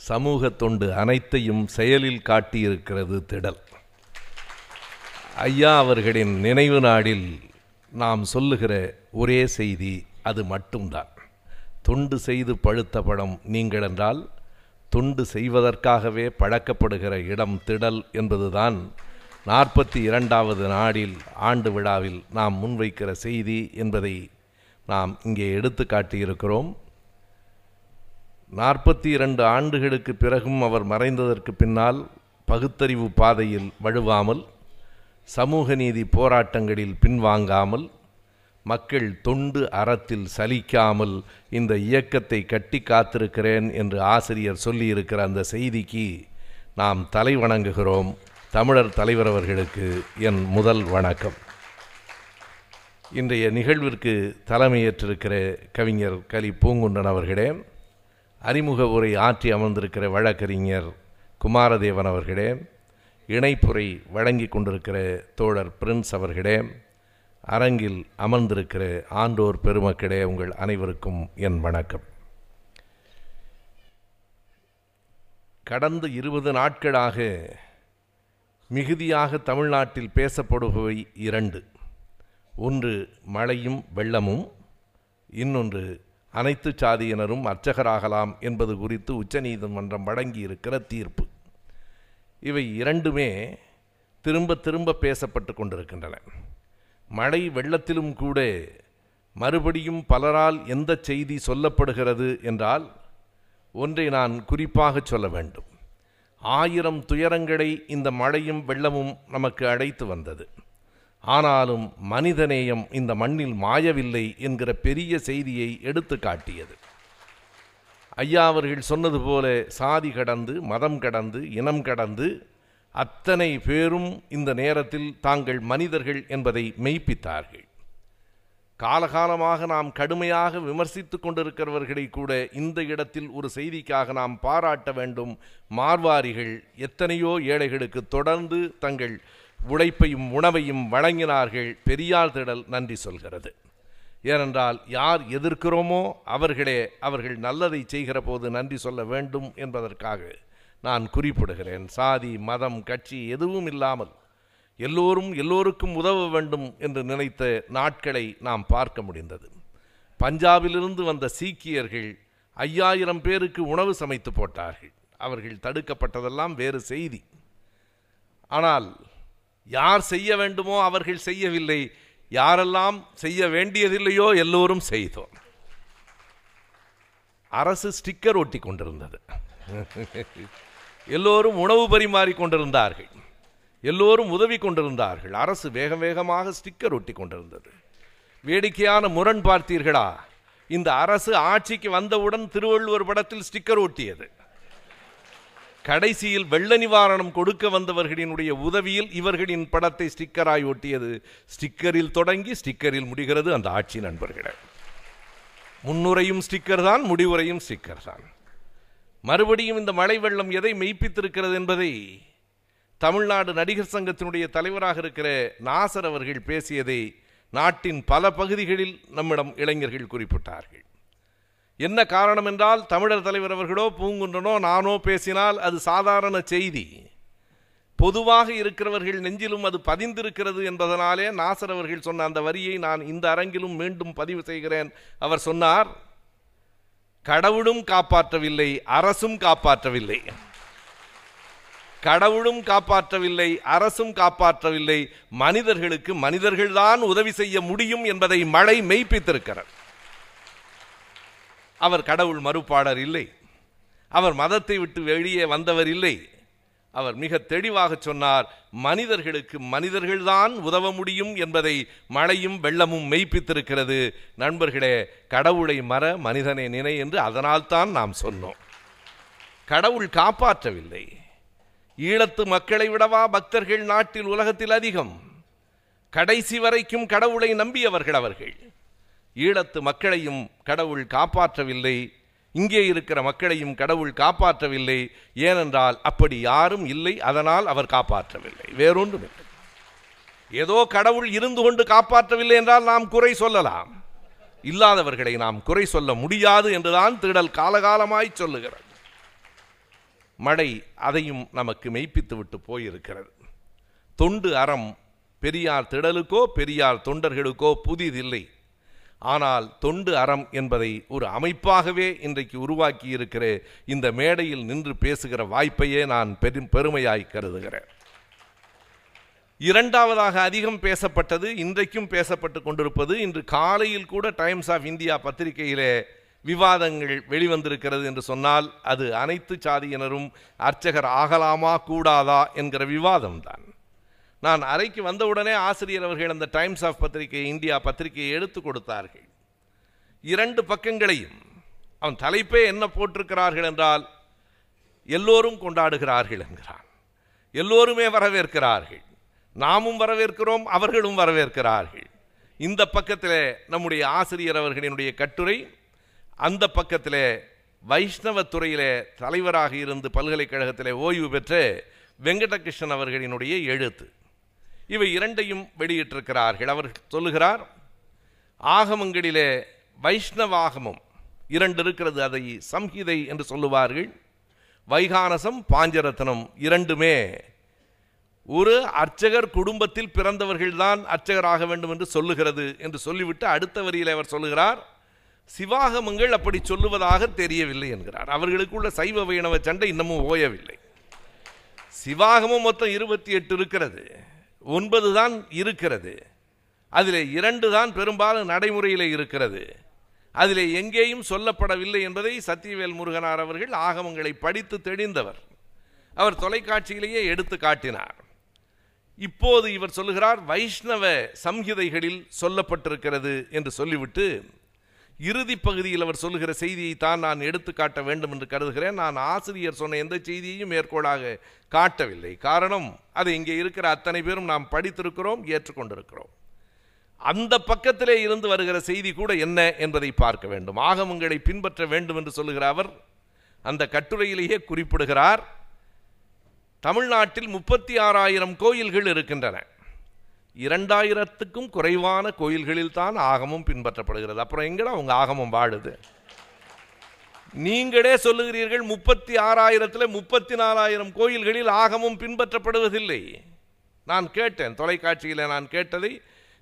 சமூக தொண்டு அனைத்தையும் செயலில் காட்டியிருக்கிறது திடல். ஐயா அவர்களின் நினைவு நாளில் நாம் சொல்லுகிற ஒரே செய்தி அது மட்டும்தான். தொண்டு செய்து பழுத்த படம் நீங்கள் என்றால் தொண்டு செய்வதற்காகவே பழக்கப்படுகிற இடம் திடல் என்பதுதான் நாற்பத்தி இரண்டாவது நாடில் ஆண்டு விழாவில் நாம் முன்வைக்கிற செய்தி என்பதை நாம் இங்கே எடுத்து காட்டியிருக்கிறோம் நாற்பத்தி இரண்டு ஆண்டுகளுக்கு பிறகும் அவர் மறைந்ததற்கு பின்னால் பகுத்தறிவு பாதையில் வழுவாமல் சமூக நீதி போராட்டங்களில் பின்வாங்காமல் மக்கள் தொண்டு அறத்தில் சலிக்காமல் இந்த இயக்கத்தை கட்டி காத்திருக்கிறேன் என்று ஆசிரியர் சொல்லியிருக்கிற அந்த செய்திக்கு நாம் தலை வணங்குகிறோம். தமிழர் தலைவர் அவர்களுக்கு என் முதல் வணக்கம். இன்றைய நிகழ்விற்கு தலைமையேற்றிருக்கிற கவிஞர் கலி பூங்குண்டன் அவர்களே அறிமுக உரை ஆற்றி அமர்ந்திருக்கிற வழக்கறிஞர் குமாரதேவன் அவர்களே இணைப்புரை வழங்கி கொண்டிருக்கிற தோழர் பிரின்ஸ் அவர்களே அரங்கில் அமர்ந்திருக்கிற ஆண்டோர் பெருமக்களே உங்கள் அனைவருக்கும் என் வணக்கம். கடந்த இருபது நாட்களாக மிகுதியாக தமிழ்நாட்டில் பேசப்படுபவை இரண்டு. ஒன்று மழையும் வெள்ளமும் இன்னொன்று அனைத்து சாதியினரும் அர்ச்சகராகலாம் என்பது குறித்து உச்சநீதிமன்றம் வழங்கியிருக்கிற தீர்ப்பு. இவை இரண்டுமே திரும்ப திரும்ப பேசப்பட்டு கொண்டிருக்கின்றன. மழை வெள்ளத்திலும் கூட மறுபடியும் பலரால் எந்த செய்தி சொல்லப்படுகிறது என்றால் ஒன்றை நான் குறிப்பாக சொல்ல வேண்டும். ஆயிரம் துயரங்களை இந்த மழையும் வெள்ளமும் நமக்கு அழைத்து வந்தது. ஆனாலும் மனிதநேயம் இந்த மண்ணில் மாயவில்லை என்கிற பெரிய செய்தியை எடுத்து காட்டியது. ஐயா அவர்கள் சொன்னது போல சாதி கடந்து மதம் கடந்து இனம் கடந்து அத்தனை பேரும் இந்த நேரத்தில் தாங்கள் மனிதர்கள் என்பதை மெய்ப்பித்தார்கள். காலகாலமாக நாம் கடுமையாக விமர்சித்து கொண்டிருக்கிறவர்களை கூட இந்த இடத்தில் ஒரு செய்திக்காக நாம் பாராட்ட வேண்டும். மார்வாரிகள் எத்தனையோ ஏழைகளுக்கு தொடர்ந்து தங்கள் உழைப்பையும் உணவையும் வழங்கினார்கள். பெரியார் திடல் நன்றி சொல்கிறது. ஏனென்றால் யார் எதிர்க்கிறோமோ அவர்களே அவர்கள் நல்லதை செய்கிற போது நன்றி சொல்ல வேண்டும் என்பதற்காக நான் குறிப்பிடுகிறேன். சாதி மதம் கட்சி எதுவும் இல்லாமல் எல்லோரும் எல்லோருக்கும் உதவ வேண்டும் என்று நினைத்த நாட்களை நாம் பார்க்க முடிந்தது. பஞ்சாபிலிருந்து வந்த சீக்கியர்கள் ஐயாயிரம் பேருக்கு உணவு சமைத்து போட்டார்கள். அவர்கள் தடுக்கப்பட்டதெல்லாம் வேறு செய்தி. ஆனால் யார் செய்ய வேண்டுமோ அவர்கள் செய்யவில்லை. யாரெல்லாம் செய்ய வேண்டியதில்லையோ எல்லோரும் செய்தோம். அரசு ஸ்டிக்கர் ஒட்டி கொண்டிருந்தது. எல்லோரும் உணவு பரிமாறி கொண்டிருந்தார்கள். எல்லோரும் உதவி கொண்டிருந்தார்கள். அரசு வேக வேகமாக ஸ்டிக்கர் ஒட்டி கொண்டிருந்தது. வேடிக்கையான முரண் பார்த்தீர்களா? இந்த அரசு ஆட்சிக்கு வந்தவுடன் திருவள்ளுவர் படத்தில் ஸ்டிக்கர் ஒட்டியது. கடைசியில் வெள்ள நிவாரணம் கொடுக்க வந்தவர்களினுடைய உதவியில் இவர்களின் படத்தை ஸ்டிக்கராய் ஒட்டியது. ஸ்டிக்கரில் தொடங்கி ஸ்டிக்கரில் முடிகிறது அந்த ஆட்சி நண்பர்களே. முன்னுரையும் ஸ்டிக்கர் தான் முடிவுரையும் ஸ்டிக்கர் தான். மறுபடியும் இந்த மழை வெள்ளம் எதை மெய்ப்பித்திருக்கிறது என்பதை தமிழ்நாடு நடிகர் சங்கத்தினுடைய தலைவராக இருக்கிற நாசர் அவர்கள் பேசியதை நாட்டின் பல பகுதிகளில் நம்மிடம் இளைஞர்கள் குறிப்பிட்டார்கள். என்ன காரணம் என்றால் தமிழர் தலைவர் அவர்களோ பூங்குன்றனோ நானோ பேசினால் அது சாதாரண செய்தி. பொதுவாக இருக்கிறவர்கள் நெஞ்சிலும் அது பதிந்திருக்கிறது என்பதனாலே நாசர் அவர்கள் சொன்ன அந்த வரியை நான் இந்த அரங்கிலும் மீண்டும் பதிவு செய்கிறேன். அவர் சொன்னார் கடவுளும் காப்பாற்றவில்லை அரசும் காப்பாற்றவில்லை. கடவுளும் காப்பாற்றவில்லை அரசும் காப்பாற்றவில்லை. மனிதர்களுக்கு மனிதர்கள்தான் உதவி செய்ய முடியும் என்பதை மழை மெய்ப்பித்திருக்கிறார் அவர் கடவுள் மறுப்பாளர் இல்லை. அவர் மதத்தை விட்டு வெளியே வந்தவர் இல்லை. அவர் மிக தெளிவாக சொன்னார் மனிதர்களுக்கு மனிதர்கள்தான் உதவ முடியும் என்பதை மழையும் வெள்ளமும் மெய்ப்பித்திருக்கிறது. நண்பர்களே கடவுளை மற மனிதனை நினை என்று அதனால்தான் நாம் சொன்னோம். கடவுள் காப்பாற்றவில்லை. ஈழத்து மக்களை விடவா பக்தர்கள் நாட்டில் உலகத்தில் அதிகம். கடைசி வரைக்கும் கடவுளை நம்பியவர்கள் அவர்கள். ஈழத்து மக்களையும் கடவுள் காப்பாற்றவில்லை. இங்கே இருக்கிற மக்களையும் கடவுள் காப்பாற்றவில்லை. ஏனென்றால் அப்படி யாரும் இல்லை. அதனால் அவர் காப்பாற்றவில்லை. வேறொன்றும் இல்லை. ஏதோ கடவுள் இருந்து கொண்டு காப்பாற்றவில்லை என்றால் நாம் குறை சொல்லலாம். இல்லாதவர்களை நாம் குறை சொல்ல முடியாது என்றுதான் திடல் காலகாலமாய் சொல்லுகிறது. மழை அதையும் நமக்கு மெய்ப்பித்து விட்டு போயிருக்கிறது. தொண்டு அறம் பெரியார் திடலுக்கோ பெரியார் தொண்டர்களுக்கோ புதிதில்லை. ஆனால் தொண்டு அறம் என்பதை ஒரு அமைப்பாகவே இன்றைக்கு உருவாக்கி இருக்கிற இந்த மேடையில் நின்று பேசுகிற வாய்ப்பையே நான் பெரும் பெருமையாய் கருதுகிறேன். இரண்டாவதாக அதிகம் பேசப்பட்டது இன்றைக்கும் பேசப்பட்டு கொண்டிருப்பது இன்று காலையில் கூட டைம்ஸ் ஆஃப் இந்தியா பத்திரிகையிலே விவாதங்கள் வெளிவந்திருக்கிறது என்று சொன்னால் அது அனைத்து சாதியினரும் அர்ச்சகர் ஆகலாமா கூடாதா என்கிற விவாதம்தான். நான் அறைக்கு வந்தவுடனே ஆசிரியர் அவர்கள் அந்த டைம்ஸ் ஆஃப் பத்திரிகை இந்தியா பத்திரிகையை எடுத்து கொடுத்தார்கள். இரண்டு பக்கங்களையும் அவன் தலைப்பே என்ன போட்டிருக்கிறார்கள் என்றால் எல்லோரும் கொண்டாடுகிறார்கள் என்கிறான். எல்லோருமே வரவேற்கிறார்கள். நாமும் வரவேற்கிறோம் அவர்களும் வரவேற்கிறார்கள். இந்த பக்கத்தில் நம்முடைய ஆசிரியர் அவர்களினுடைய கட்டுரை அந்த பக்கத்தில் வைஷ்ணவ துறையிலே தலைவராக இருந்து பல்கலைக்கழகத்தில் ஓய்வு பெற்ற வெங்கடகிருஷ்ணன் அவர்களினுடைய எழுத்து. இவை இரண்டையும் வெளியிட்டிருக்கிறார்கள். அவர் சொல்லுகிறார் ஆகமங்களிலே வைஷ்ணவாகமம் இரண்டு இருக்கிறது. அதை சம்ஹிதை என்று சொல்லுவார்கள். வைகானசம் பாஞ்சரத்னம் இரண்டுமே ஒரு அர்ச்சகர் குடும்பத்தில் பிறந்தவர்கள்தான் அர்ச்சகராக வேண்டும் என்று சொல்லுகிறது என்று சொல்லிவிட்டு அடுத்த வரியில் அவர் சொல்லுகிறார் சிவாகமங்கள் அப்படி சொல்லுவதாக தெரியவில்லை என்கிறார். அவர்களுக்குள்ள சைவ வைணவ சண்டை இன்னமும் ஓயவில்லை. சிவாகமம் மொத்தம் இருபத்தி எட்டு இருக்கிறது. ஒன்பது தான் இருக்கிறது. அதில் இரண்டு தான் பெரும்பாலும் நடைமுறையில் இருக்கிறது. அதில் எங்கேயும் சொல்லப்படவில்லை என்பதை சத்தியவேல் முருகனார் அவர்கள் ஆகமங்களை படித்து தெளிந்தவர். அவர் தொலைக்காட்சியிலேயே எடுத்து காட்டினார். இப்போது இவர் சொல்லுகிறார் வைஷ்ணவ சம்ஹிதைகளில் சொல்லப்பட்டிருக்கிறது என்று சொல்லிவிட்டு இறுதி பகுதியில் அவர் சொல்லுகிற செய்தியை தான் நான் எடுத்து காட்ட வேண்டும் என்று கருதுகிறேன். நான் ஆசிரியர் சொன்ன எந்த செய்தியையும் மேற்கோளாக காட்டவில்லை. காரணம் அது இங்கே இருக்கிற அத்தனை பேரும் நாம் படித்திருக்கிறோம் ஏற்றுக்கொண்டிருக்கிறோம். அந்த பக்கத்திலே இருந்து வருகிற செய்தி கூட என்ன என்பதை பார்க்க வேண்டும். ஆகமங்களை பின்பற்ற வேண்டும் என்று சொல்லுகிற அவர் அந்த கட்டுரையிலேயே குறிப்பிடுகிறார் தமிழ்நாட்டில் முப்பத்தி ஆறாயிரம் கோயில்கள் இருக்கின்றன. இரண்டாயிரத்துக்கும் குறைவான கோயில்களில் தான் ஆகமும் பின்பற்றப்படுகிறது. அப்புறம் எங்கடா உங்கள் ஆகமம் வாழுது? நீங்களே சொல்லுகிறீர்கள் முப்பத்தி ஆறாயிரத்தில் முப்பத்தி நாலாயிரம் கோயில்களில் ஆகமம் பின்பற்றப்படுவதில்லை. நான் கேட்டேன் தொலைக்காட்சியில் நான் கேட்டதை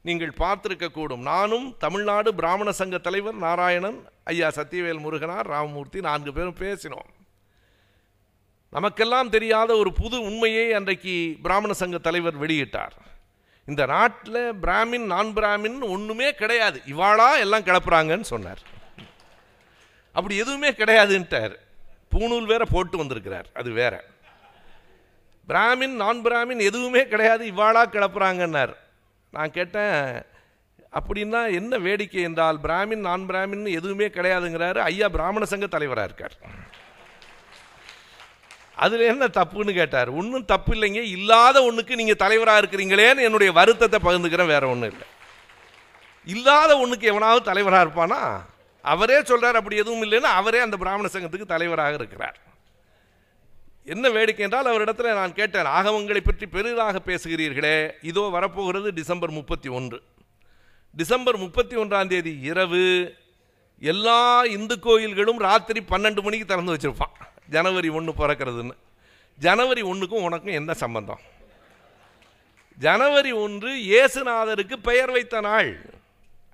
நீங்கள் பார்த்திருக்கக்கூடும் நானும் தமிழ்நாடு பிராமண சங்க தலைவர் நாராயணன் ஐயா சத்தியவேல் முருகனார் ராமமூர்த்தி நான்கு பேரும் பேசினோம். நமக்கெல்லாம் தெரியாத ஒரு புது உண்மையை அன்றைக்கு பிராமண சங்க தலைவர் வெளியிட்டார். இந்த நாட்டில் பிராமின் நான் பிராமின் ஒன்றுமே கிடையாது. இவாளா எல்லாம் கிளப்புறாங்கன்னு சொன்னார். அப்படி எதுவுமே கிடையாதுன்ட்டார். பூணூல் வேற போட்டு வந்திருக்கிறார். அது வேற. பிராமின் நான் பிராமின் எதுவுமே கிடையாது. இவாளா கிளப்புறாங்கன்னார். நான் கேட்டேன் அப்படின்னா என்ன வேடிக்கை என்றால் பிராமின் நான் பிராமின் எதுவுமே கிடையாதுங்கிறாரு. ஐயா பிராமண சங்க தலைவராக இருக்கார். அதில் என்ன தப்புன்னு கேட்டார். ஒன்றும் தப்பு இல்லைங்க. இல்லாத ஒன்றுக்கு நீங்கள் தலைவராக இருக்கிறீங்களேன்னு என்னுடைய வருத்தத்தை பகிர்ந்துக்கிறேன். வேற ஒன்றும் இல்லை. இல்லாத ஒன்றுக்கு எவனாவது தலைவராக இருப்பானா? அவரே சொல்கிறார் அப்படி எதுவும் இல்லைன்னு அவரே அந்த பிராமண சங்கத்துக்கு தலைவராக இருக்கிறார். என்ன வேடிக்கை என்றால் அவரிடத்துல நான் கேட்டேன் ஆகமங்களை பற்றி பெரிதாக பேசுகிறீர்களே. இதோ வரப்போகிறது டிசம்பர் முப்பத்தி ஒன்று டிசம்பர் முப்பத்தி ஒன்றாம் தேதி இரவு எல்லா இந்து கோயில்களும் ராத்திரி பன்னெண்டு மணிக்கு திறந்து வச்சுருப்பான். ஜனவரி ஒன்று பிறக்கிறதுன்னு. ஜனவரி ஒன்றுக்கும் உனக்கும் என்ன சம்பந்தம்? ஜனவரி ஒன்று இயேசுநாதருக்கு பெயர் வைத்த நாள்.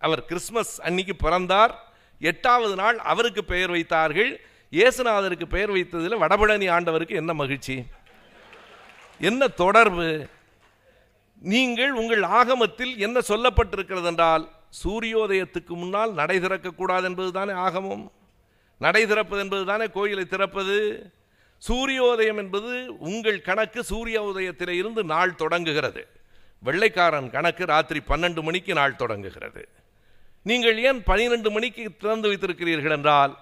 அவர் கிறிஸ்மஸ் அன்னைக்கு பிறந்தார். எட்டாவது நாள் அவருக்கு பெயர் வைத்தார்கள். இயேசுநாதருக்கு பெயர் வைத்ததில் வடபழனி ஆண்டவருக்கு என்ன மகிழ்ச்சி? என்ன தொடர்பு? நீங்கள் உங்கள் ஆகமத்தில் என்ன சொல்லப்பட்டிருக்கிறது என்றால் சூரியோதயத்துக்கு முன்னால் நடை திறக்கக்கூடாது என்பதுதானே ஆகமம்? நடை திறப்பது என்பது தானே? கோயிலை திறப்பது. சூரியோதயம் என்பது உங்கள் கணக்கு சூரிய உதயத்தில் இருந்து நாள் தொடங்குகிறது. வெள்ளைக்காரன் கணக்கு ராத்திரி பன்னெண்டு மணிக்கு நாள் தொடங்குகிறது. நீங்கள் ஏன் பனிரெண்டு மணிக்கு திறந்து வைத்திருக்கிறீர்கள் என்றால்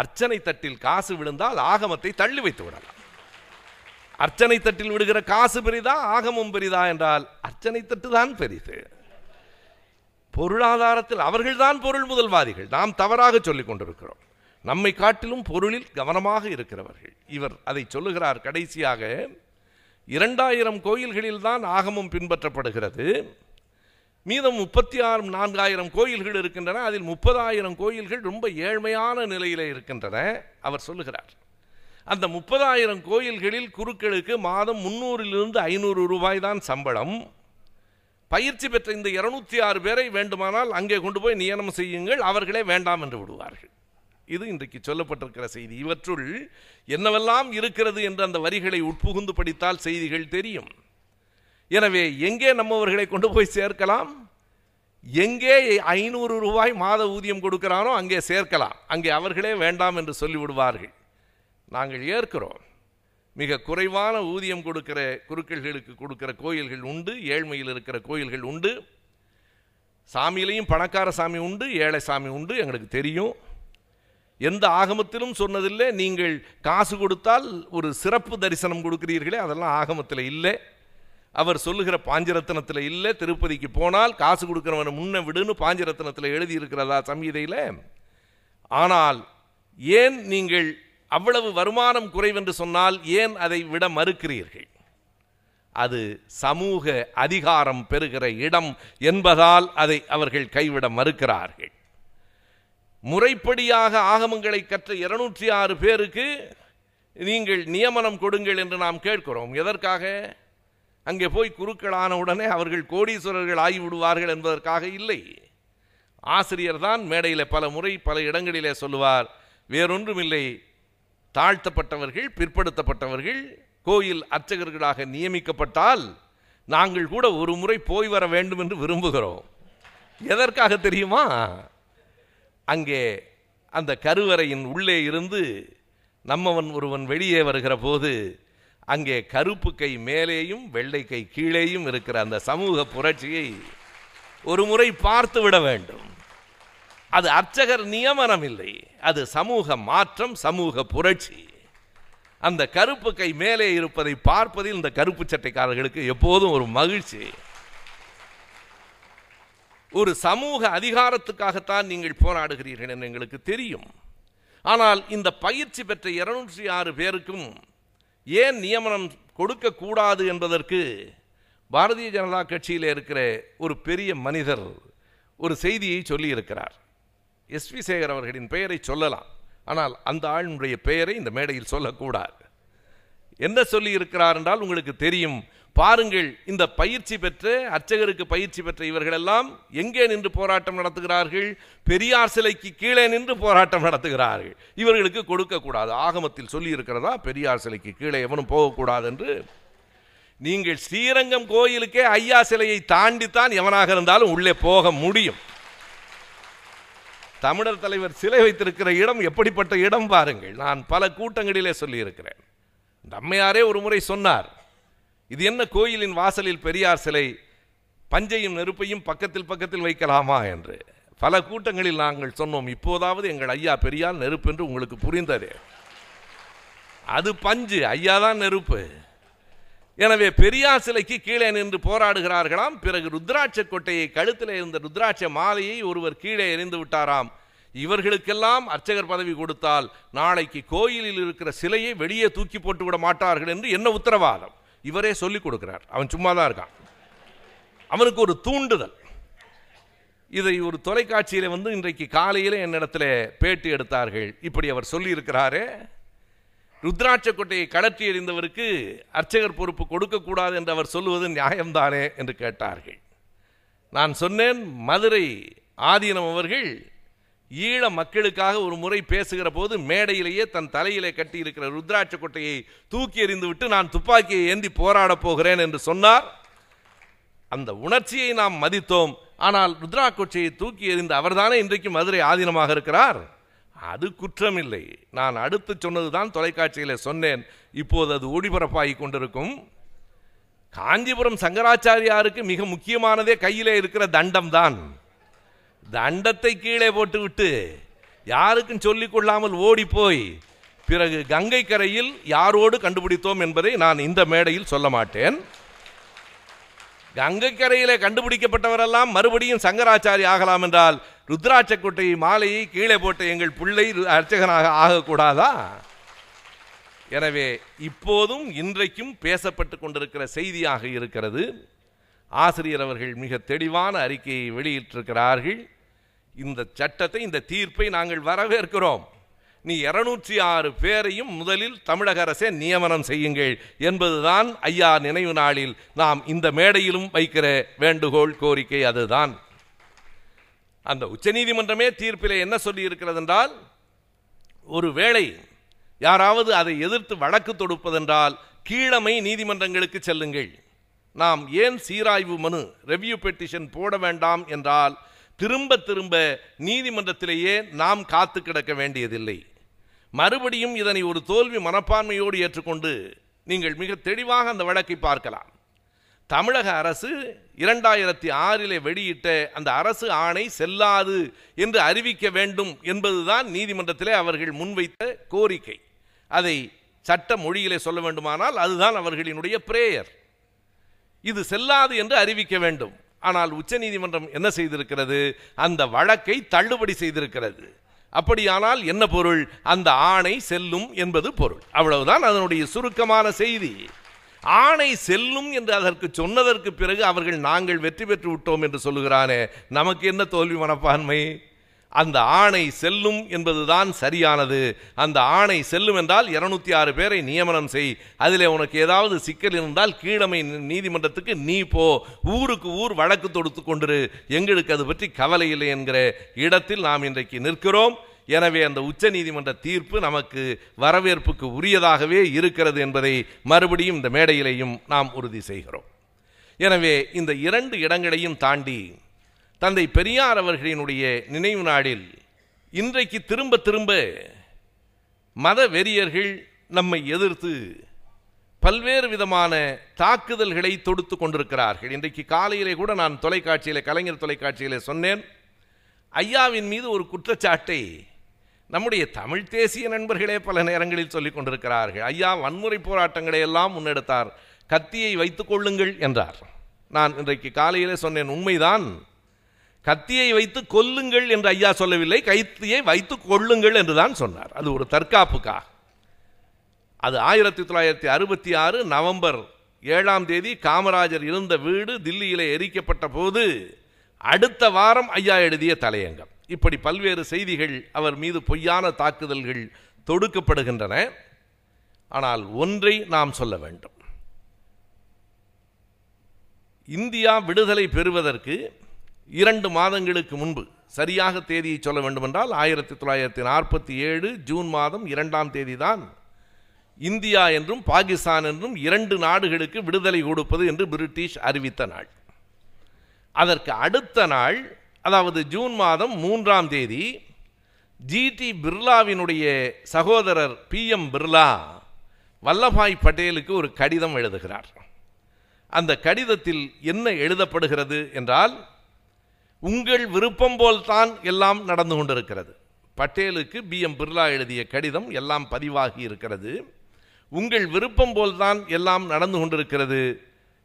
அர்ச்சனை தட்டில் காசு விழுந்தால் ஆகமத்தை தள்ளி வைத்து விடலாம். அர்ச்சனை தட்டில் விடுகிற காசு பெரிதா ஆகமம் பெரிதா என்றால் அர்ச்சனை தட்டு தான் பெரிது. பொருளாதாரத்தில் அவர்கள்தான் பொருள் முதல்வாதிகள். நாம் தவறாக சொல்லிக் கொண்டிருக்கிறோம். நம்மை காட்டிலும் பொருளில் கவனமாக இருக்கிறவர்கள். இவர் அதை சொல்லுகிறார் கடைசியாக இரண்டாயிரம் கோயில்களில் தான் ஆகமம் பின்பற்றப்படுகிறது. மீதம் முப்பத்தி ஆறு நான்காயிரம் கோயில்கள் இருக்கின்றன. அதில் முப்பதாயிரம் கோயில்கள் ரொம்ப ஏழ்மையான நிலையில் இருக்கின்றன அவர் சொல்லுகிறார். அந்த முப்பதாயிரம் கோயில்களில் குருக்களுக்கு மாதம் முந்நூறிலிருந்து ஐநூறு ரூபாய் தான் சம்பளம். பயிற்சி பெற்ற இந்த இருநூத்தி ஆறு பேரை வேண்டுமானால் அங்கே கொண்டு போய் நியமனம் செய்யுங்கள் அவர்களே வேண்டாம் என்று விடுவார்கள். இது இன்றைக்கு சொல்லப்பட்டிருக்கிற செய்தி. இவற்றுள் என்னவெல்லாம் இருக்கிறது என்று அந்த வரிகளை உட்புகுந்து படித்தால் செய்திகள் தெரியும். எனவே எங்கே நம்மவர்களை கொண்டு போய் சேர்க்கலாம்? எங்கே ஐநூறு ரூபாய் மாத ஊதியம் கொடுக்கிறானோ அங்கே சேர்க்கலாம். அங்கே அவர்களே வேண்டாம் என்று சொல்லிவிடுவார்கள். நாங்கள் ஏற்கிறோம். மிக குறைவான ஊதியம் கொடுக்கிற குருக்கள்களுக்கு கொடுக்கிற கோயில்கள் உண்டு ஏழ்மையில் இருக்கிற கோயில்கள் உண்டு. சாமியிலையும் பணக்கார சாமி உண்டு ஏழை சாமி உண்டு எங்களுக்கு தெரியும். எந்த ஆகமத்திலும் சொன்னதில்லை. நீங்கள் காசு கொடுத்தால் ஒரு சிறப்பு தரிசனம் கொடுக்கிறீர்களே அதெல்லாம் ஆகமத்தில் இல்லை. அவர் சொல்லுகிற பாஞ்சரத்னத்தில் இல்லை. திருப்பதிக்கு போனால் காசு கொடுக்குறவனை முன்ன விடுன்னு பாஞ்சரத்னத்தில் எழுதியிருக்கிறதா இருக்கிறதா ஆனால் ஏன் நீங்கள் அவ்வளவு வருமானம் குறைவென்று சொன்னால் ஏன் அதை விட மறுக்கிறீர்கள்? அது சமூக அதிகாரம் பெறுகிற இடம் என்பதால் அதை அவர்கள் கைவிட மறுக்கிறார்கள். முறைப்படியாக ஆகமங்களை கற்ற இருநூற்றி ஆறு பேருக்கு நீங்கள் நியமனம் கொடுங்கள் என்று நாம் கேட்கிறோம். எதற்காக? அங்கே போய் குருக்களான உடனே அவர்கள் கோடீஸ்வரர்கள் ஆகிவிடுவார்கள் என்பதற்காக இல்லை. ஆசிரியர் தான் மேடையில் பல முறை பல இடங்களிலே சொல்லுவார் வேறொன்றுமில்லை. தாழ்த்தப்பட்டவர்கள் பிற்படுத்தப்பட்டவர்கள் கோயில் அர்ச்சகர்களாக நியமிக்கப்பட்டால் நாங்கள் கூட ஒரு முறை போய் வர வேண்டும் என்று விரும்புகிறோம். எதற்காக தெரியுமா? அங்கே அந்த கருவறையின் உள்ளே இருந்து நம்மவன் ஒருவன் வெளியே வருகிற போது அங்கே கருப்பு கை மேலேயும் வெள்ளை கை கீழேயும் இருக்கிற அந்த சமூக புரட்சியை ஒரு முறை பார்த்து விட வேண்டும். அது அர்ச்சகர் நியமனம் இல்லை. அது சமூக மாற்றம் சமூக புரட்சி. அந்த கருப்பு கை மேலே இருப்பதை பார்ப்பதில் இந்த கருப்பு சட்டைக்காரர்களுக்கு எப்போதும் ஒரு மகிழ்ச்சி. ஒரு சமூக அதிகாரத்துக்காகத்தான் நீங்கள் போராடுகிறீர்கள் என்று எங்களுக்கு தெரியும். ஆனால் இந்த பயிற்சி பெற்ற இருநூற்றி ஆறு பேருக்கும் ஏன் நியமனம் கொடுக்கக்கூடாது என்பதற்கு பாரதிய ஜனதா கட்சியில் இருக்கிற ஒரு பெரிய மனிதர் ஒரு செய்தியை சொல்லியிருக்கிறார். எஸ் வி சேகர் அவர்களின் பெயரை சொல்லலாம். ஆனால் அந்த ஆளுடைய பெயரை இந்த மேடையில் சொல்லக்கூடாது. என்ன சொல்லி இருக்கிறார் என்றால் உங்களுக்கு தெரியும். பாருங்கள் இந்த பயிற்சி பெற்று அர்ச்சகருக்கு பயிற்சி பெற்ற இவர்களெல்லாம் எங்கே நின்று போராட்டம் நடத்துகிறார்கள்? பெரியார் சிலைக்கு கீழே நின்று போராட்டம் நடத்துகிறார்கள். இவர்களுக்கு கொடுக்கக்கூடாது. ஆகமத்தில் சொல்லி இருக்கிறதா பெரியார் சிலைக்கு கீழே எவனும் போகக்கூடாது என்று நீங்கள் ஸ்ரீரங்கம் கோயிலுக்கே ஐயா சிலையை தாண்டித்தான் எவனாக இருந்தாலும் உள்ளே போக முடியும். தமிழர் தலைவர் சிலை வைத்திருக்கிற இடம் எப்படிப்பட்ட இடம் பாருங்கள். நான் பல கூட்டங்களிலே சொல்லியிருக்கிறேன். நம்மையாரே ஒரு முறை சொன்னார் இது என்ன கோயிலின் வாசலில் பெரியார் சிலை? பஞ்சையும் நெருப்பையும் பக்கத்தில் பக்கத்தில் வைக்கலாமா என்று. பல கூட்டங்களில் நாங்கள் சொன்னோம் இப்போதாவது எங்கள் ஐயா பெரியார் நெருப்பு என்று உங்களுக்கு புரிந்தது. அது பஞ்சு ஐயா தான் நெருப்பு. எனவே பெரியார் சிலைக்கு கீழே நின்று போராடுகிறார்களாம். பிறகு ருத்ராட்ச கொட்டையை கழுத்தில் இருந்த ருத்ராட்ச மாலையை ஒருவர் கீழே எறிந்து விட்டாராம். இவர்களுக்கெல்லாம் அர்ச்சகர் பதவி கொடுத்தால் நாளைக்கு கோயிலில் இருக்கிற சிலையை வெளியே தூக்கி போட்டு விட மாட்டார்கள் என்று என்ன உத்தரவாதம்? இவரே சொல்லிக் கொடுக்கிறார். அவன் சும்மா தான் இருக்கான். அவனுக்கு ஒரு தூண்டுதல். இதை ஒரு தொலைக்காட்சியில் வந்து இன்றைக்கு காலையில் என்னிடத்தில் பேட்டி எடுத்தார்கள். இப்படி அவர் சொல்லியிருக்கிறாரே ருத்ராட்ச கொட்டையை கடற்றி எறிந்தவருக்கு அர்ச்சகர் பொறுப்பு கொடுக்கக்கூடாது என்று அவர் சொல்லுவது நியாயம்தானே என்று கேட்டார்கள். நான் சொன்னேன் மதுரை ஆதீனம் அவர்கள் ஈழ மக்களுக்காக ஒரு முறை பேசுகிற போது மேடையிலேயே தன் தலையிலே கட்டி இருக்கிற ருத்ராட்ச கொட்டையை தூக்கி எறிந்து விட்டு நான் துப்பாக்கியை ஏந்தி போராடப் போகிறேன் என்று சொன்னார். அந்த உணர்ச்சியை நாம் மதித்தோம். ஆனால் ருத்ரா கொச்சையை தூக்கி எறிந்து அவர்தானே இன்றைக்கு மதுரை ஆதீனமாக இருக்கிறார்? அது குற்றமில்லை. நான் அடுத்து சொன்னதுதான் தொலைக்காட்சியில் சொன்னேன். இப்போது அது ஒளிபரப்பாகி கொண்டிருக்கும். காஞ்சிபுரம் சங்கராச்சாரியாருக்கு மிக முக்கியமானதே கையிலே இருக்கிற தண்டம் தான் தண்டத்தை கீழே போட்டுவிட்டு யாருக்கும் சொல்லிக் கொள்ளாமல் ஓடி போய் பிறகு கங்கை கரையில் யாரோடு கண்டுபிடித்தோம் என்பதை நான் இந்த மேடையில் சொல்ல மாட்டேன். கங்கை கரையிலே கண்டுபிடிக்கப்பட்டவரெல்லாம் மறுபடியும் சங்கராச்சாரி ஆகலாம் என்றால் ருத்ராட்ச மாலையை கீழே போட்ட எங்கள் பிள்ளை அர்ச்சகனாக ஆகக்கூடாதா? எனவே இப்போதும் இன்றைக்கும் பேசப்பட்டு கொண்டிருக்கிற செய்தியாக இருக்கிறது. ஆசிரியர் அவர்கள் மிக தெளிவான அறிக்கையை வெளியிட்டிருக்கிறார்கள். இந்த சட்டத்தை இந்த தீர்ப்பை நாங்கள் வரவேற்கிறோம். நீ இருநூற்றி ஆறு பேரையும் முதலில் தமிழக அரசே நியமனம் செய்யுங்கள் என்பதுதான் ஐயா நினைவு நாளில் நாம் இந்த மேடையிலும் வைக்கிற வேண்டுகோள் கோரிக்கை அதுதான். அந்த உச்சநீதிமன்றமே தீர்ப்பிலே என்ன சொல்லி இருக்கிறது என்றால் ஒருவேளை யாராவது அதை எதிர்த்து வழக்கு தொடுப்பதென்றால் கீழமை நீதிமன்றங்களுக்கு செல்லுங்கள். நாம் ஏன் சீராய்வு மனு ரெவ்யூ பெட்டிஷன் போட வேண்டாம் என்றால் திரும்ப திரும்ப நீதிமன்றத்திலேயே நாம் காத்து கிடக்க வேண்டியதில்லை. மறுபடியும் இதனை ஒரு தோல்வி மனப்பான்மையோடு ஏற்றுக்கொண்டு நீங்கள் மிக தெளிவாக அந்த வழக்கை பார்க்கலாம். தமிழக அரசு இரண்டாயிரத்தி ஆறிலே வெளியிட்ட அந்த அரசு ஆணை செல்லாது என்று அறிவிக்க வேண்டும் என்பதுதான் நீதிமன்றத்திலே அவர்கள் முன்வைத்த கோரிக்கை. அதை சட்ட மொழியிலே சொல்ல வேண்டுமானால் அதுதான் அவர்களினுடைய பிரேயர். இது செல்லாது என்று அறிவிக்க வேண்டும். ஆனால் உச்சநீதிமன்றம் என்ன செய்திருக்கிறது? அந்த வழக்கை தள்ளுபடி செய்திருக்கிறது. அப்படியானால் என்ன பொருள்? அந்த ஆணை செல்லும் என்பது பொருள். அவ்வளவுதான் அதனுடைய சுருக்கமான செய்தி. ஆணை செல்லும் என்று அதற்கு சொன்னதற்கு பிறகு அவர்கள் நாங்கள் வெற்றி பெற்று விட்டோம் என்று சொல்லுகிறானே நமக்கு என்ன தோல்வி மனப்பான்மை? அந்த ஆணை செல்லும் என்பதுதான் சரியானது. அந்த ஆணை செல்லும் என்றால் இருநூத்தி ஆறு பேரை நியமனம் செய். அதிலே உனக்கு ஏதாவது சிக்கல் இருந்தால் கீழமை நீதிமன்றத்துக்கு நீ போ. ஊருக்கு ஊர் வழக்கு தொடுத்து கொண்டிரு. எங்களுக்கு அது பற்றி கவலை இல்லை என்கிற இடத்தில் நாம் இன்றைக்கு நிற்கிறோம். எனவே அந்த உச்ச நீதிமன்ற தீர்ப்பு நமக்கு வரவேற்புக்கு உரியதாகவே இருக்கிறது என்பதை மறுபடியும் இந்த மேடையிலேயும் நாம் உறுதி செய்கிறோம். எனவே இந்த இரண்டு இடங்களையும் தாண்டி தந்தை பெரியார் அவர்களினுடைய நினைவு நாளில் இன்றைக்கு திரும்ப திரும்ப மத வெறியர்கள் நம்மை எதிர்த்து பல்வேறு விதமான தாக்குதல்களை தொடுத்து கொண்டிருக்கிறார்கள். இன்றைக்கு காலையிலே கூட நான் தொலைக்காட்சியில் கலைஞர் தொலைக்காட்சியில் சொன்னேன் ஐயாவின் மீது ஒரு குற்றச்சாட்டை நம்முடைய தமிழ் தேசிய நண்பர்களே பல நேரங்களில் சொல்லிக் கொண்டிருக்கிறார்கள். ஐயா வன்முறை போராட்டங்களை எல்லாம் முன்னெடுத்தார். கத்தியை வைத்துக் கொள்ளுங்கள் என்றார். நான் இன்றைக்கு காலையிலே சொன்னேன் உண்மைதான். கத்தியை வைத்து கொல்லுங்கள் என்று ஐயா சொல்லவில்லை கைத்தியை வைத்து கொள்ளுங்கள் என்று தான் சொன்னார். அது ஒரு தற்காப்புக்காக. அது ஆயிரத்தி தொள்ளாயிரத்தி அறுபத்தி ஆறு நவம்பர் ஏழாம் தேதி காமராஜர் இருந்த வீடு தில்லியிலே எரிக்கப்பட்ட போது அடுத்த வாரம் ஐயா எழுதிய தலையங்கம். இப்படி பல்வேறு செய்திகள் அவர் மீது பொய்யான தாக்குதல்கள் தொடுக்கப்படுகின்றன. ஆனால் ஒன்றை நாம் சொல்ல வேண்டும். இந்தியா விடுதலை பெறுவதற்கு இரண்டு மாதங்களுக்கு முன்பு சரியாக தேதியை சொல்ல வேண்டுமென்றால் ஆயிரத்தி தொள்ளாயிரத்தி நாற்பத்தி ஏழு ஜூன் மாதம் இரண்டாம் தேதி தான் இந்தியா என்றும் பாகிஸ்தான் என்றும் இரண்டு நாடுகளுக்கு விடுதலை கொடுப்பது என்று பிரிட்டிஷ் அறிவித்த நாள். அதற்கு அடுத்த நாள் அதாவது ஜூன் மாதம் மூன்றாம் தேதி ஜிடி பிர்லாவினுடைய சகோதரர் பி எம் பிர்லா வல்லபாய் பட்டேலுக்கு ஒரு கடிதம் எழுதுகிறார். அந்த கடிதத்தில் என்ன எழுதப்படுகிறது என்றால் உங்கள் விருப்பம் போல்தான் எல்லாம் நடந்து கொண்டிருக்கிறது. பட்டேலுக்கு பி. எம். பிர்லா எழுதிய கடிதம் எல்லாம் பதிவாகி இருக்கிறது. உங்கள் விருப்பம் போல்தான் எல்லாம் நடந்து கொண்டிருக்கிறது.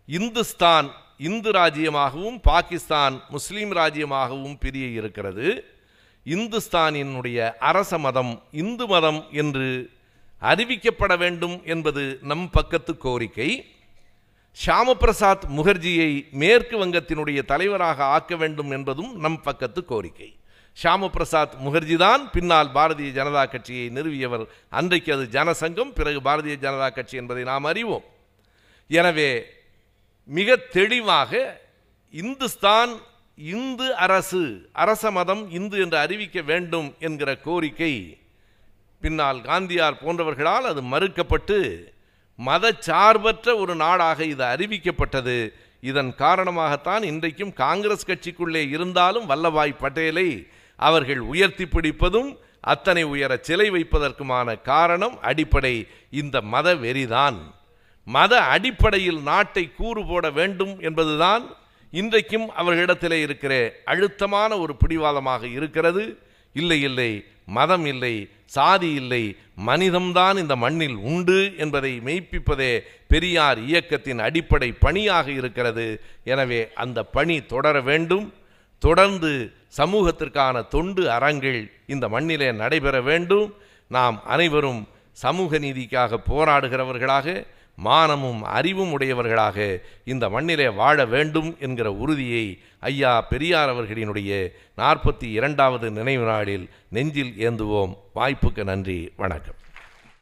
இந்துஸ்தான் இந்து ராஜ்யமாகவும் பாகிஸ்தான் முஸ்லீம் ராஜ்யமாகவும் பிரிய இருக்கிறது. இந்துஸ்தானினுடைய அரச மதம் இந்து மதம் என்று அறிவிக்கப்பட வேண்டும் என்பது நம் பக்கத்து கோரிக்கை. ஷியாமபிரசாத் முகர்ஜியை மேற்கு வங்கத்தினுடைய தலைவராக ஆக்க வேண்டும் என்பதும் நம் பக்கத்து கோரிக்கை. ஷியாமபிரசாத் முகர்ஜி தான் பின்னால் பாரதிய ஜனதா கட்சியை நிறுவியவர். அன்றைக்கு அது ஜனசங்கம் பிறகு பாரதிய ஜனதா கட்சி என்பதை நாம் அறிவோம். எனவே மிக தெளிவாக இந்துஸ்தான் இந்து அரசு அரச மதம் இந்து என்று அறிவிக்க வேண்டும் என்கிற கோரிக்கை பின்னால் காந்தியார் போன்றவர்களால் அது மறுக்கப்பட்டு மதச்சார்பற்ற ஒரு நாடாக இது அறிவிக்கப்பட்டது. இதன் காரணமாகத்தான் இன்றைக்கும் காங்கிரஸ் கட்சிக்குள்ளே இருந்தாலும் வல்லபாய் பட்டேலை அவர்கள் உயர்த்தி பிடிப்பதும் அத்தனை உயர சிலை வைப்பதற்குமான காரணம் அடிப்படை. இந்த மத வெறிதான். மத அடிப்படையில் நாட்டை கூறு போட வேண்டும் என்பதுதான் இன்றைக்கும் அவர்களிடத்திலே இருக்கிற அழுத்தமான ஒரு பிடிவாதமாக இருக்கிறது. இல்லை இல்லை மதம் இல்லை சாதி இல்லை மனிதம்தான் இந்த மண்ணில் உண்டு என்பதை மெய்ப்பிப்பதே பெரியார் இயக்கத்தின் அடிப்படை பணியாக இருக்கிறது. எனவே அந்த பணி தொடர வேண்டும். தொடர்ந்து சமூகத்திற்கான தொண்டு அறங்கள் இந்த மண்ணிலே நடைபெற வேண்டும். நாம் அனைவரும் சமூக நீதிக்காக போராடுகிறவர்களாக மானமும் அறிவும் உடையவர்களாக இந்த மண்ணிலே வாழ வேண்டும் என்கிற உறுதியை ஐயா பெரியார் அவர்களினுடைய நாற்பத்தி இரண்டாவது நினைவு நாளில் நெஞ்சில் ஏந்துவோம். வாய்ப்புக்கு நன்றி. வணக்கம்.